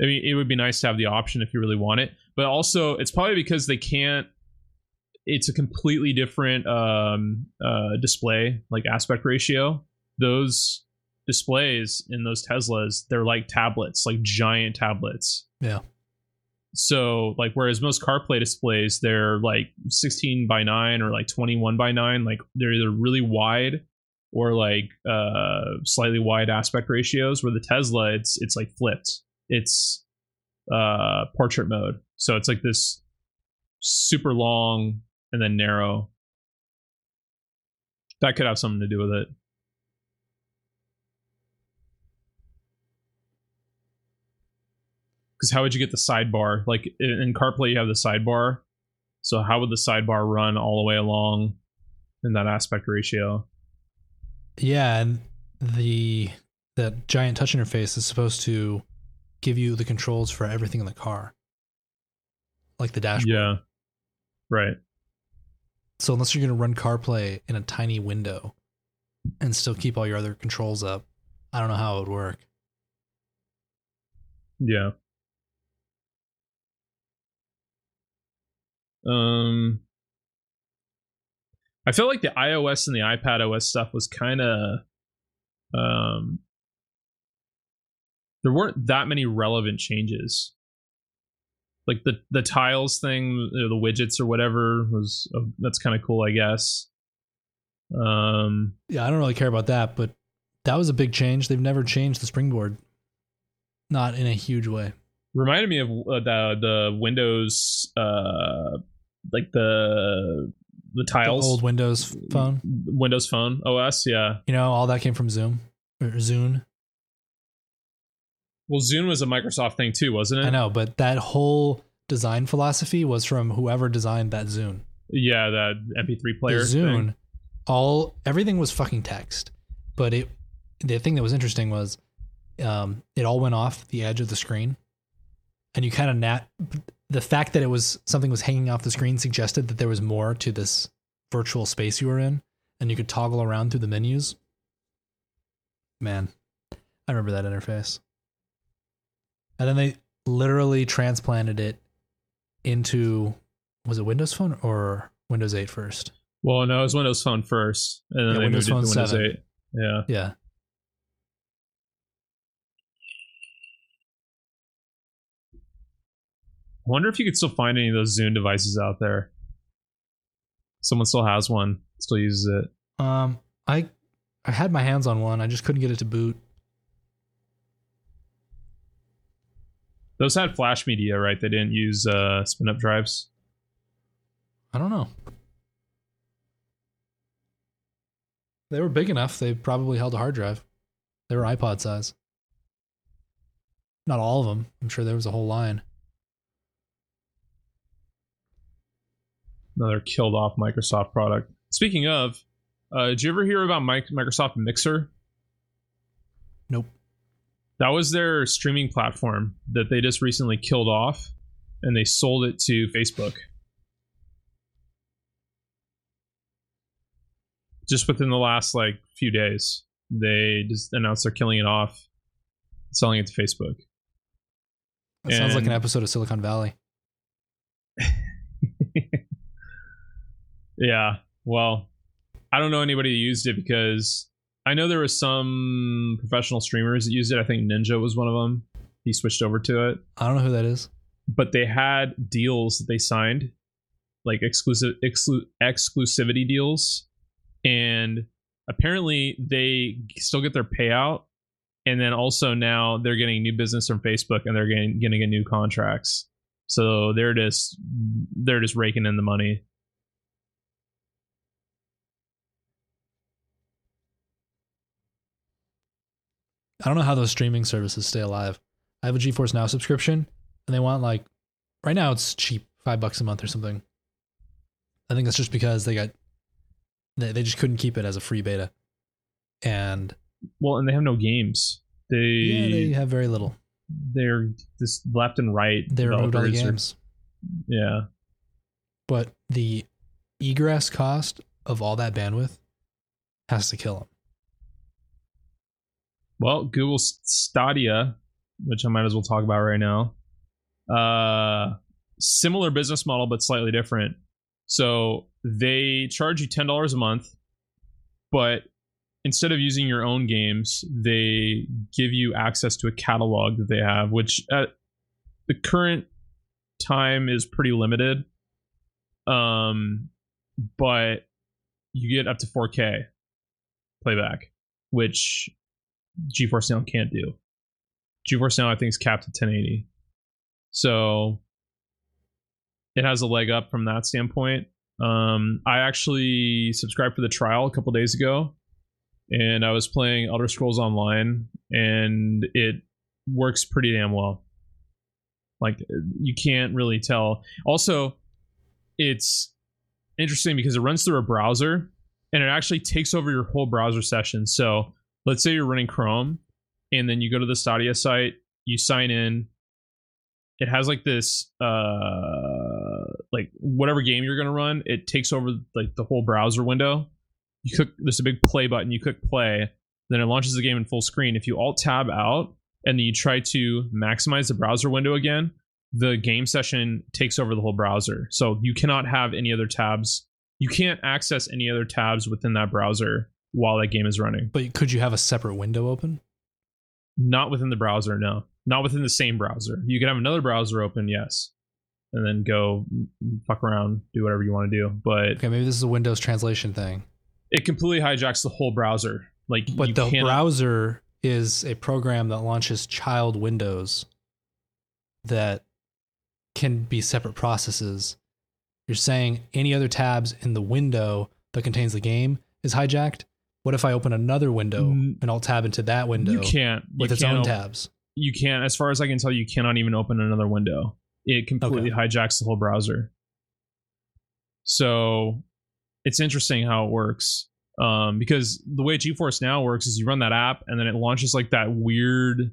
I mean, it would be nice to have the option if you really want it, but also it's probably because they can't. It's a completely different um, uh, display, like aspect ratio those displays in those Teslas, they're like tablets, like giant tablets. Yeah. So like whereas most CarPlay displays, they're like 16 by 9 or like 21 by 9, like they're either really wide or like uh slightly wide aspect ratios where the Tesla it's it's like flipped. It's uh portrait mode. So it's like this super long and then narrow. That could have something to do with it. Because how would you get the sidebar? Like in CarPlay, you have the sidebar. So how would the sidebar run all the way along in that aspect ratio? Yeah, and the that giant touch interface is supposed to give you the controls for everything in the car, like the dashboard. Yeah, right. So unless you're going to run CarPlay in a tiny window and still keep all your other controls up, I don't know how it would work. Yeah. Um, I feel like the iOS and the iPad OS stuff was kind of, um, there weren't that many relevant changes. Like the the tiles thing, you know, the widgets or whatever was uh, that's kind of cool, I guess. Um, Yeah, I don't really care about that, but that was a big change. They've never changed the springboard, not in a huge way. reminded me of uh, the the Windows, uh, like the the The tiles, old Windows phone, Windows Phone OS. Yeah. you know, all that came from Zoom or Zune. Well, Zune was a Microsoft thing too, wasn't it? I know, but that whole design philosophy was from whoever designed that Zune. Yeah, that MP3 player. the Zune, thing. all everything was fucking text, but it the thing that was interesting was um, it all went off the edge of the screen, and you kind of nat the fact that it was something was hanging off the screen suggested that there was more to this virtual space you were in, and you could toggle around through the menus. Man, I remember that interface. And then they literally transplanted it into was it Windows Phone or Windows 8 first? Well, no, it was Windows Phone first, and then Yeah, they Windows moved it to Phone Windows 7. 8. Yeah. Yeah. Wonder if you could still find any of those Zune devices out there. Someone still has one, still uses it. Um, I I had my hands on one. I just couldn't get it to boot. Those had flash media, right? They didn't use uh, spin up drives. I don't know. They were big enough. They probably held a hard drive. They were iPod size. Not all of them. I'm sure there was a whole line. Another killed off Microsoft product. Speaking of, uh, did you ever hear about Mic- Microsoft Mixer? Nope. That was their streaming platform that they just recently killed off and they sold it to Facebook. Just within the last like few days, they just announced they're killing it off, selling it to Facebook. That sounds like an episode of Silicon Valley. Yeah. Well, I don't know anybody who used it because I know there was some professional streamers that used it. I think Ninja was one of them. He switched over to it, I don't know who that is. but they had deals that they signed, like exclusive exclu- exclusivity deals, and apparently they still get their payout. And then also now they're getting new business from Facebook and they're getting getting new contracts. So they're just they're just raking in the money. I don't know how those streaming services stay alive. I have a GeForce Now subscription, and they want like right now it's cheap, five bucks a month or something. I think that's just because they got they, they just couldn't keep it as a free beta, and Well, and they have no games. They, yeah, they have very little. they're just left and right. They removed all the developers are- games, yeah, but the egress cost of all that bandwidth has to kill them. Well, Google Stadia, which I might as well talk about right now. Uh, similar business model, but slightly different. So they charge you ten dollars a month, but instead of using your own games, they give you access to a catalog that they have, which at the current time is pretty limited. Um, but you get up to 4K playback, which GeForce Now can't do. GeForce Now I think is capped at 1080. So it has a leg up from that standpoint. Um, I actually subscribed for the trial a couple days ago, and I was playing Elder Scrolls Online, and it works pretty damn well. Like you can't really tell. Also, it's interesting because it runs through a browser, and it actually takes over your whole browser session. So let's say you're running Chrome, and then you go to the Stadia site, you sign in. It has like this, uh, like whatever game you're gonna run, it takes over like the whole browser window. You click, there's a big play button. You click play, then it launches the game in full screen. If you alt tab out and then you try to maximize the browser window again, the game session takes over the whole browser. So you cannot have any other tabs. You can't access any other tabs within that browser while that game is running. But could you have a separate window open? Not within the browser, no. Not within the same browser. You can have another browser open, yes. And then go fuck around, do whatever you want to do. But Okay, maybe this is a Windows translation thing. it completely hijacks the whole browser. Like But the cannot- browser is a program that launches child windows that can be separate processes. You're saying any other tabs in the window that contains the game is hijacked? What if I open another window and I'll tab into that window you can't. You with its can't own op- tabs? you can't as far as i can tell you cannot even open another window. It completely hijacks the whole browser. So it's interesting how it works um, because the way geforce now works is you run that app and then it launches like that weird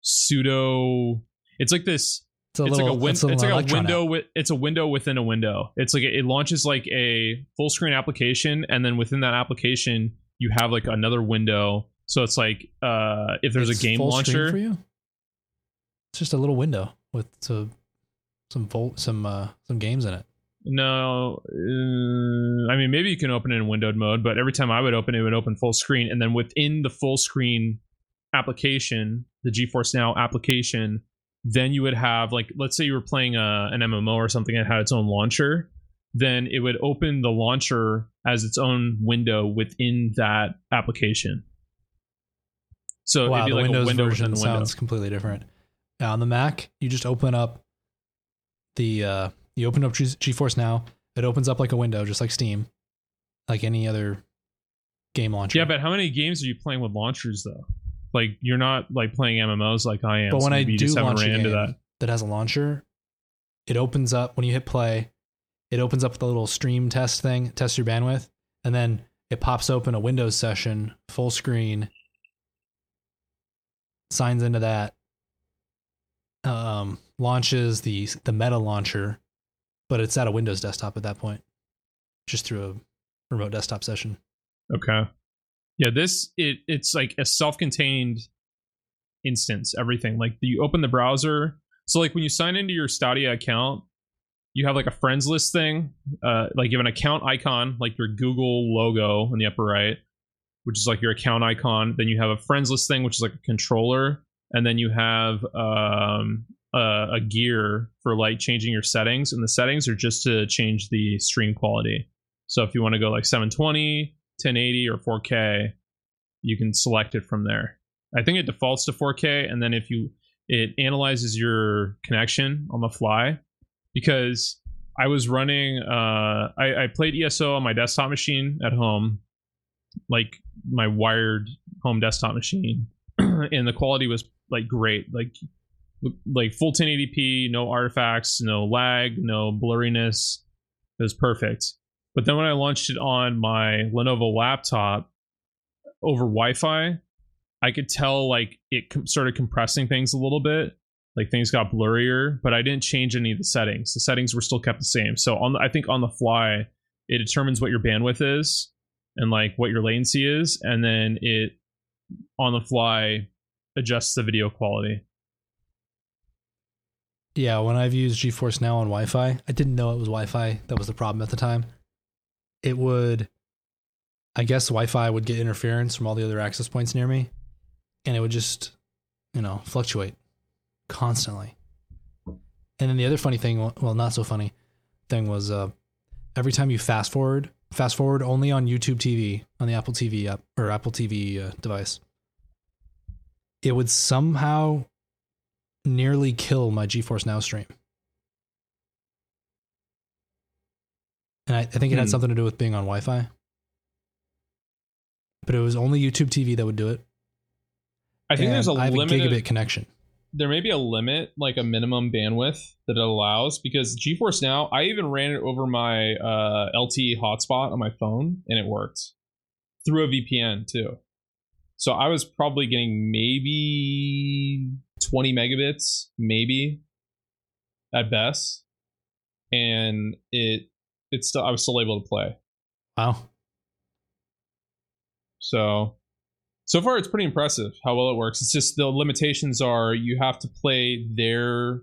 pseudo it's like this It's a it's little like a, win- it's, a it's like a window with it's a window within a window. It's like it launches like a full screen application and then within that application you have like another window so it's like uh if there's It's a game launcher for you. It's just a little window with some some some uh, some games in it. No, uh, I mean maybe you can open it in windowed mode, but every time I would open it, it would open full screen, and then within the full screen application, the GeForce Now application, then you would have like let's say you were playing a, an MMO or something that had its own launcher, then it would open the launcher as its own window within that application. So wow, the like Windows window version within the window. sounds completely different. Now on the Mac, you just open up the uh, you open up G- GeForce Now. It opens up like a window, just like Steam, like any other game launcher. Yeah, but how many games are you playing with launchers though? Like you're not like playing MMOs like I am. But so when I do launch a game that. that. has a launcher, it opens up when you hit play. It opens up the little stream test thing, test your bandwidth, and then it pops open a Windows session, full screen, signs into that, um, launches the the Meta launcher, but it's at a Windows desktop at that point, just through a remote desktop session. Okay. Yeah, this it it's like a self-contained instance. Everything like you open the browser. So like when you sign into your Stadia account, you have like a friends list thing. Uh, like you have an account icon, like your Google logo in the upper right, which is like your account icon. Then you have a friends list thing, which is like a controller, and then you have um, a, a gear for like changing your settings. And the settings are just to change the stream quality. So if you want to go like 720, 1080 or 4K, you can select it from there. I think it defaults to 4K, and then if you it analyzes your connection on the fly because I was running uh I, I played ESO on my desktop machine at home, like my wired home desktop machine, and the quality was like great, like like full 1080p, no artifacts, no lag, no blurriness. It was perfect. But then when I launched it on my Lenovo laptop over Wi-Fi, I could tell like it com- started compressing things a little bit. Like things got blurrier, but I didn't change any of the settings. The settings were still kept the same. So on, the, I think on the fly, it determines what your bandwidth is and like what your latency is, and then it on the fly adjusts the video quality. Yeah, when I've used GeForce Now on Wi-Fi, I didn't know it was Wi-Fi that was the problem at the time. It would, I guess, Wi-Fi would get interference from all the other access points near me, and it would just, you know, fluctuate constantly. And then the other funny thing, well, not so funny thing was, uh, every time you fast forward, fast forward only on YouTube TV on the Apple TV app or Apple TV uh, device, it would somehow nearly kill my GeForce Now stream. And I, I think it had Hmm. something to do with being on Wi Fi. But it was only YouTube TV that would do it. I think and there's a I have a gigabit connection. There may be a limit, like a minimum bandwidth that it allows, because GeForce Now, I even ran it over my uh, LTE hotspot on my phone, and it worked through a VPN too. So I was probably getting maybe 20 megabits, maybe at best, and it it's still I was still able to play. Wow. So so far it's pretty impressive how well it works. It's just the limitations are you have to play their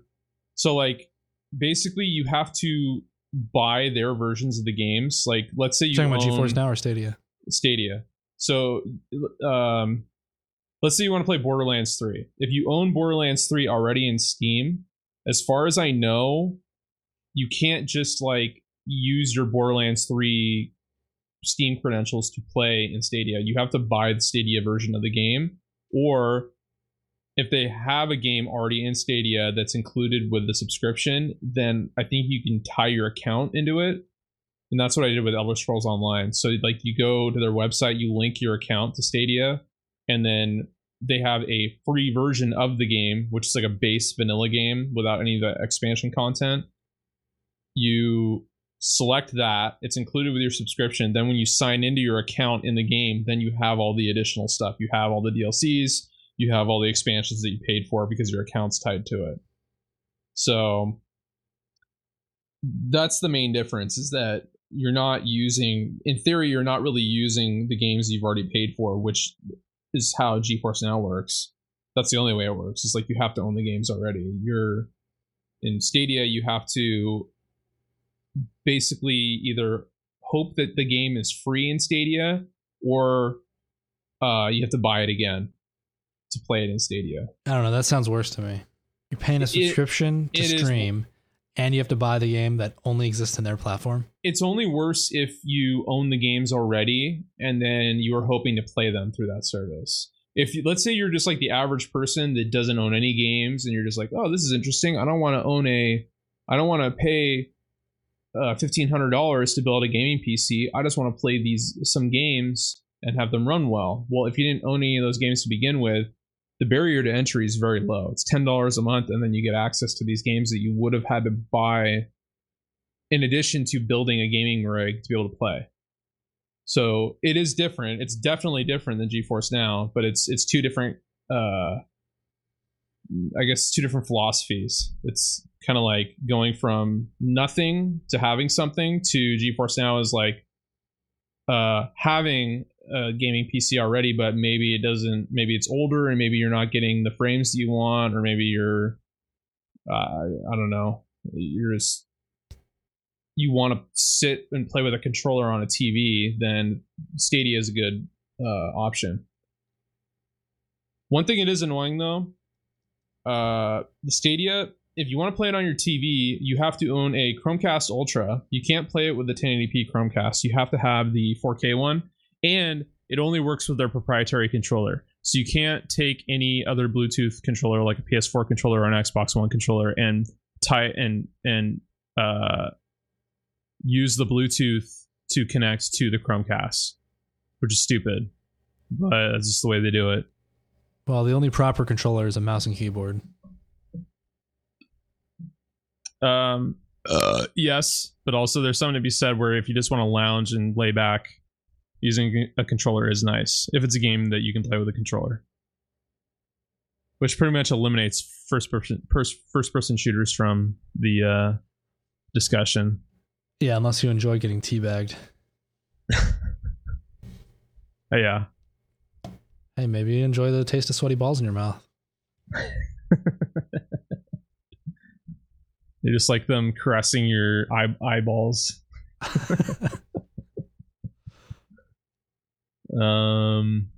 so like basically you have to buy their versions of the games. Like let's say you talking about own GeForce Now or Stadia? Stadia. So um let's say you want to play Borderlands 3. If you own Borderlands 3 already in Steam, as far as I know, you can't just like use your Borderlands 3 Steam credentials to play in Stadia. You have to buy the Stadia version of the game, or if they have a game already in Stadia that's included with the subscription, then I think you can tie your account into it. And that's what I did with Elder Scrolls Online. So like you go to their website, you link your account to Stadia, and then they have a free version of the game, which is like a base vanilla game without any of the expansion content. You select that it's included with your subscription. Then when you sign into your account in the game then you have all the additional stuff. You have all the dlcs you have all the expansions that you paid for because your account's tied to it. So that's the main difference is that you're not using in theory you're not really using the games you've already paid for which is how geforce now works. That's the only way it works. It's like you have to own the games already. You're in stadia you have to basically either hope that the game is free in Stadia or uh, you have to buy it again to play it in Stadia. I don't know. That sounds worse to me. You're paying a It- subscription to it is- stream, and you have to buy the game that only exists in their platform. It's only worse if you own the games already and then you are hoping to play them through that service. If you, let's say you're just like the average person that doesn't own any games and you're just like, oh, this is interesting. I don't want to own a, I don't want to pay uh, fifteen hundred dollars to build a gaming PC. I just want to play these some games and have them run well. Well, if you didn't own any of those games to begin with, the barrier to entry is very low. It's ten dollars a month, and then you get access to these games that you would have had to buy in addition to building a gaming rig to be able to play. So it is different. It's definitely different than GeForce Now, but it's it's two different uh I guess two different philosophies. It's kind of like going from nothing to having something to GeForce Now is like uh having a gaming PC already, but maybe it doesn't maybe it's older and maybe you're not getting the frames that you want or maybe you're uh, I don't know. You're just you want to sit and play with a controller on a TV, then Stadia is a good uh, option. One thing it is annoying though, uh, the Stadia, if you want to play it on your TV, you have to own a Chromecast Ultra. You can't play it with the 1080p Chromecast. You have to have the 4K one, and it only works with their proprietary controller. So you can't take any other Bluetooth controller like a PS4 controller or an Xbox One controller and tie and and uh, use the Bluetooth to connect to the Chromecast, which is stupid, but that's just the way they do it. Well, the only proper controller is a mouse and keyboard. Um, uh, yes, but also there's something to be said where if you just want to lounge and lay back, using a controller is nice if it's a game that you can play with a controller. Which pretty much eliminates first person first first person shooters from the uh, discussion. Yeah, unless you enjoy getting teabagged. Yeah, Hey, maybe you enjoy the taste of sweaty balls in your mouth. they just like them caressing your eye- eyeballs. Um,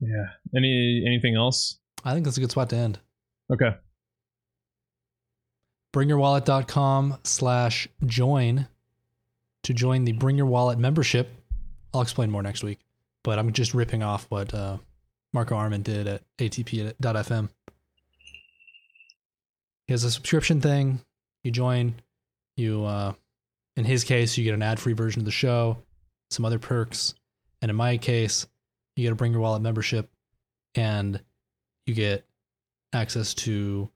yeah. Any anything else? I think that's a good spot to end. Okay. bringyourwallet.com slash join to join the Bring Your Wallet membership. I'll explain more next week, but I'm just ripping off what uh, Marco Arment did at ATP.fm. He has a subscription thing. You join, you, uh, in his case, you get an ad free version of the show, some other perks. And in my case, you get a Bring Your Wallet membership and you get access to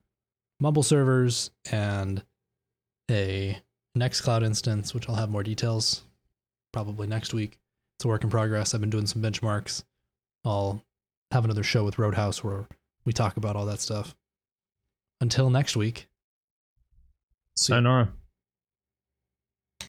Mumble servers and a Nextcloud instance, which I'll have more details probably next week. It's a work in progress. I've been doing some benchmarks. I'll have another show with Roadhouse where we talk about all that stuff. Until next week. See. Sayonara.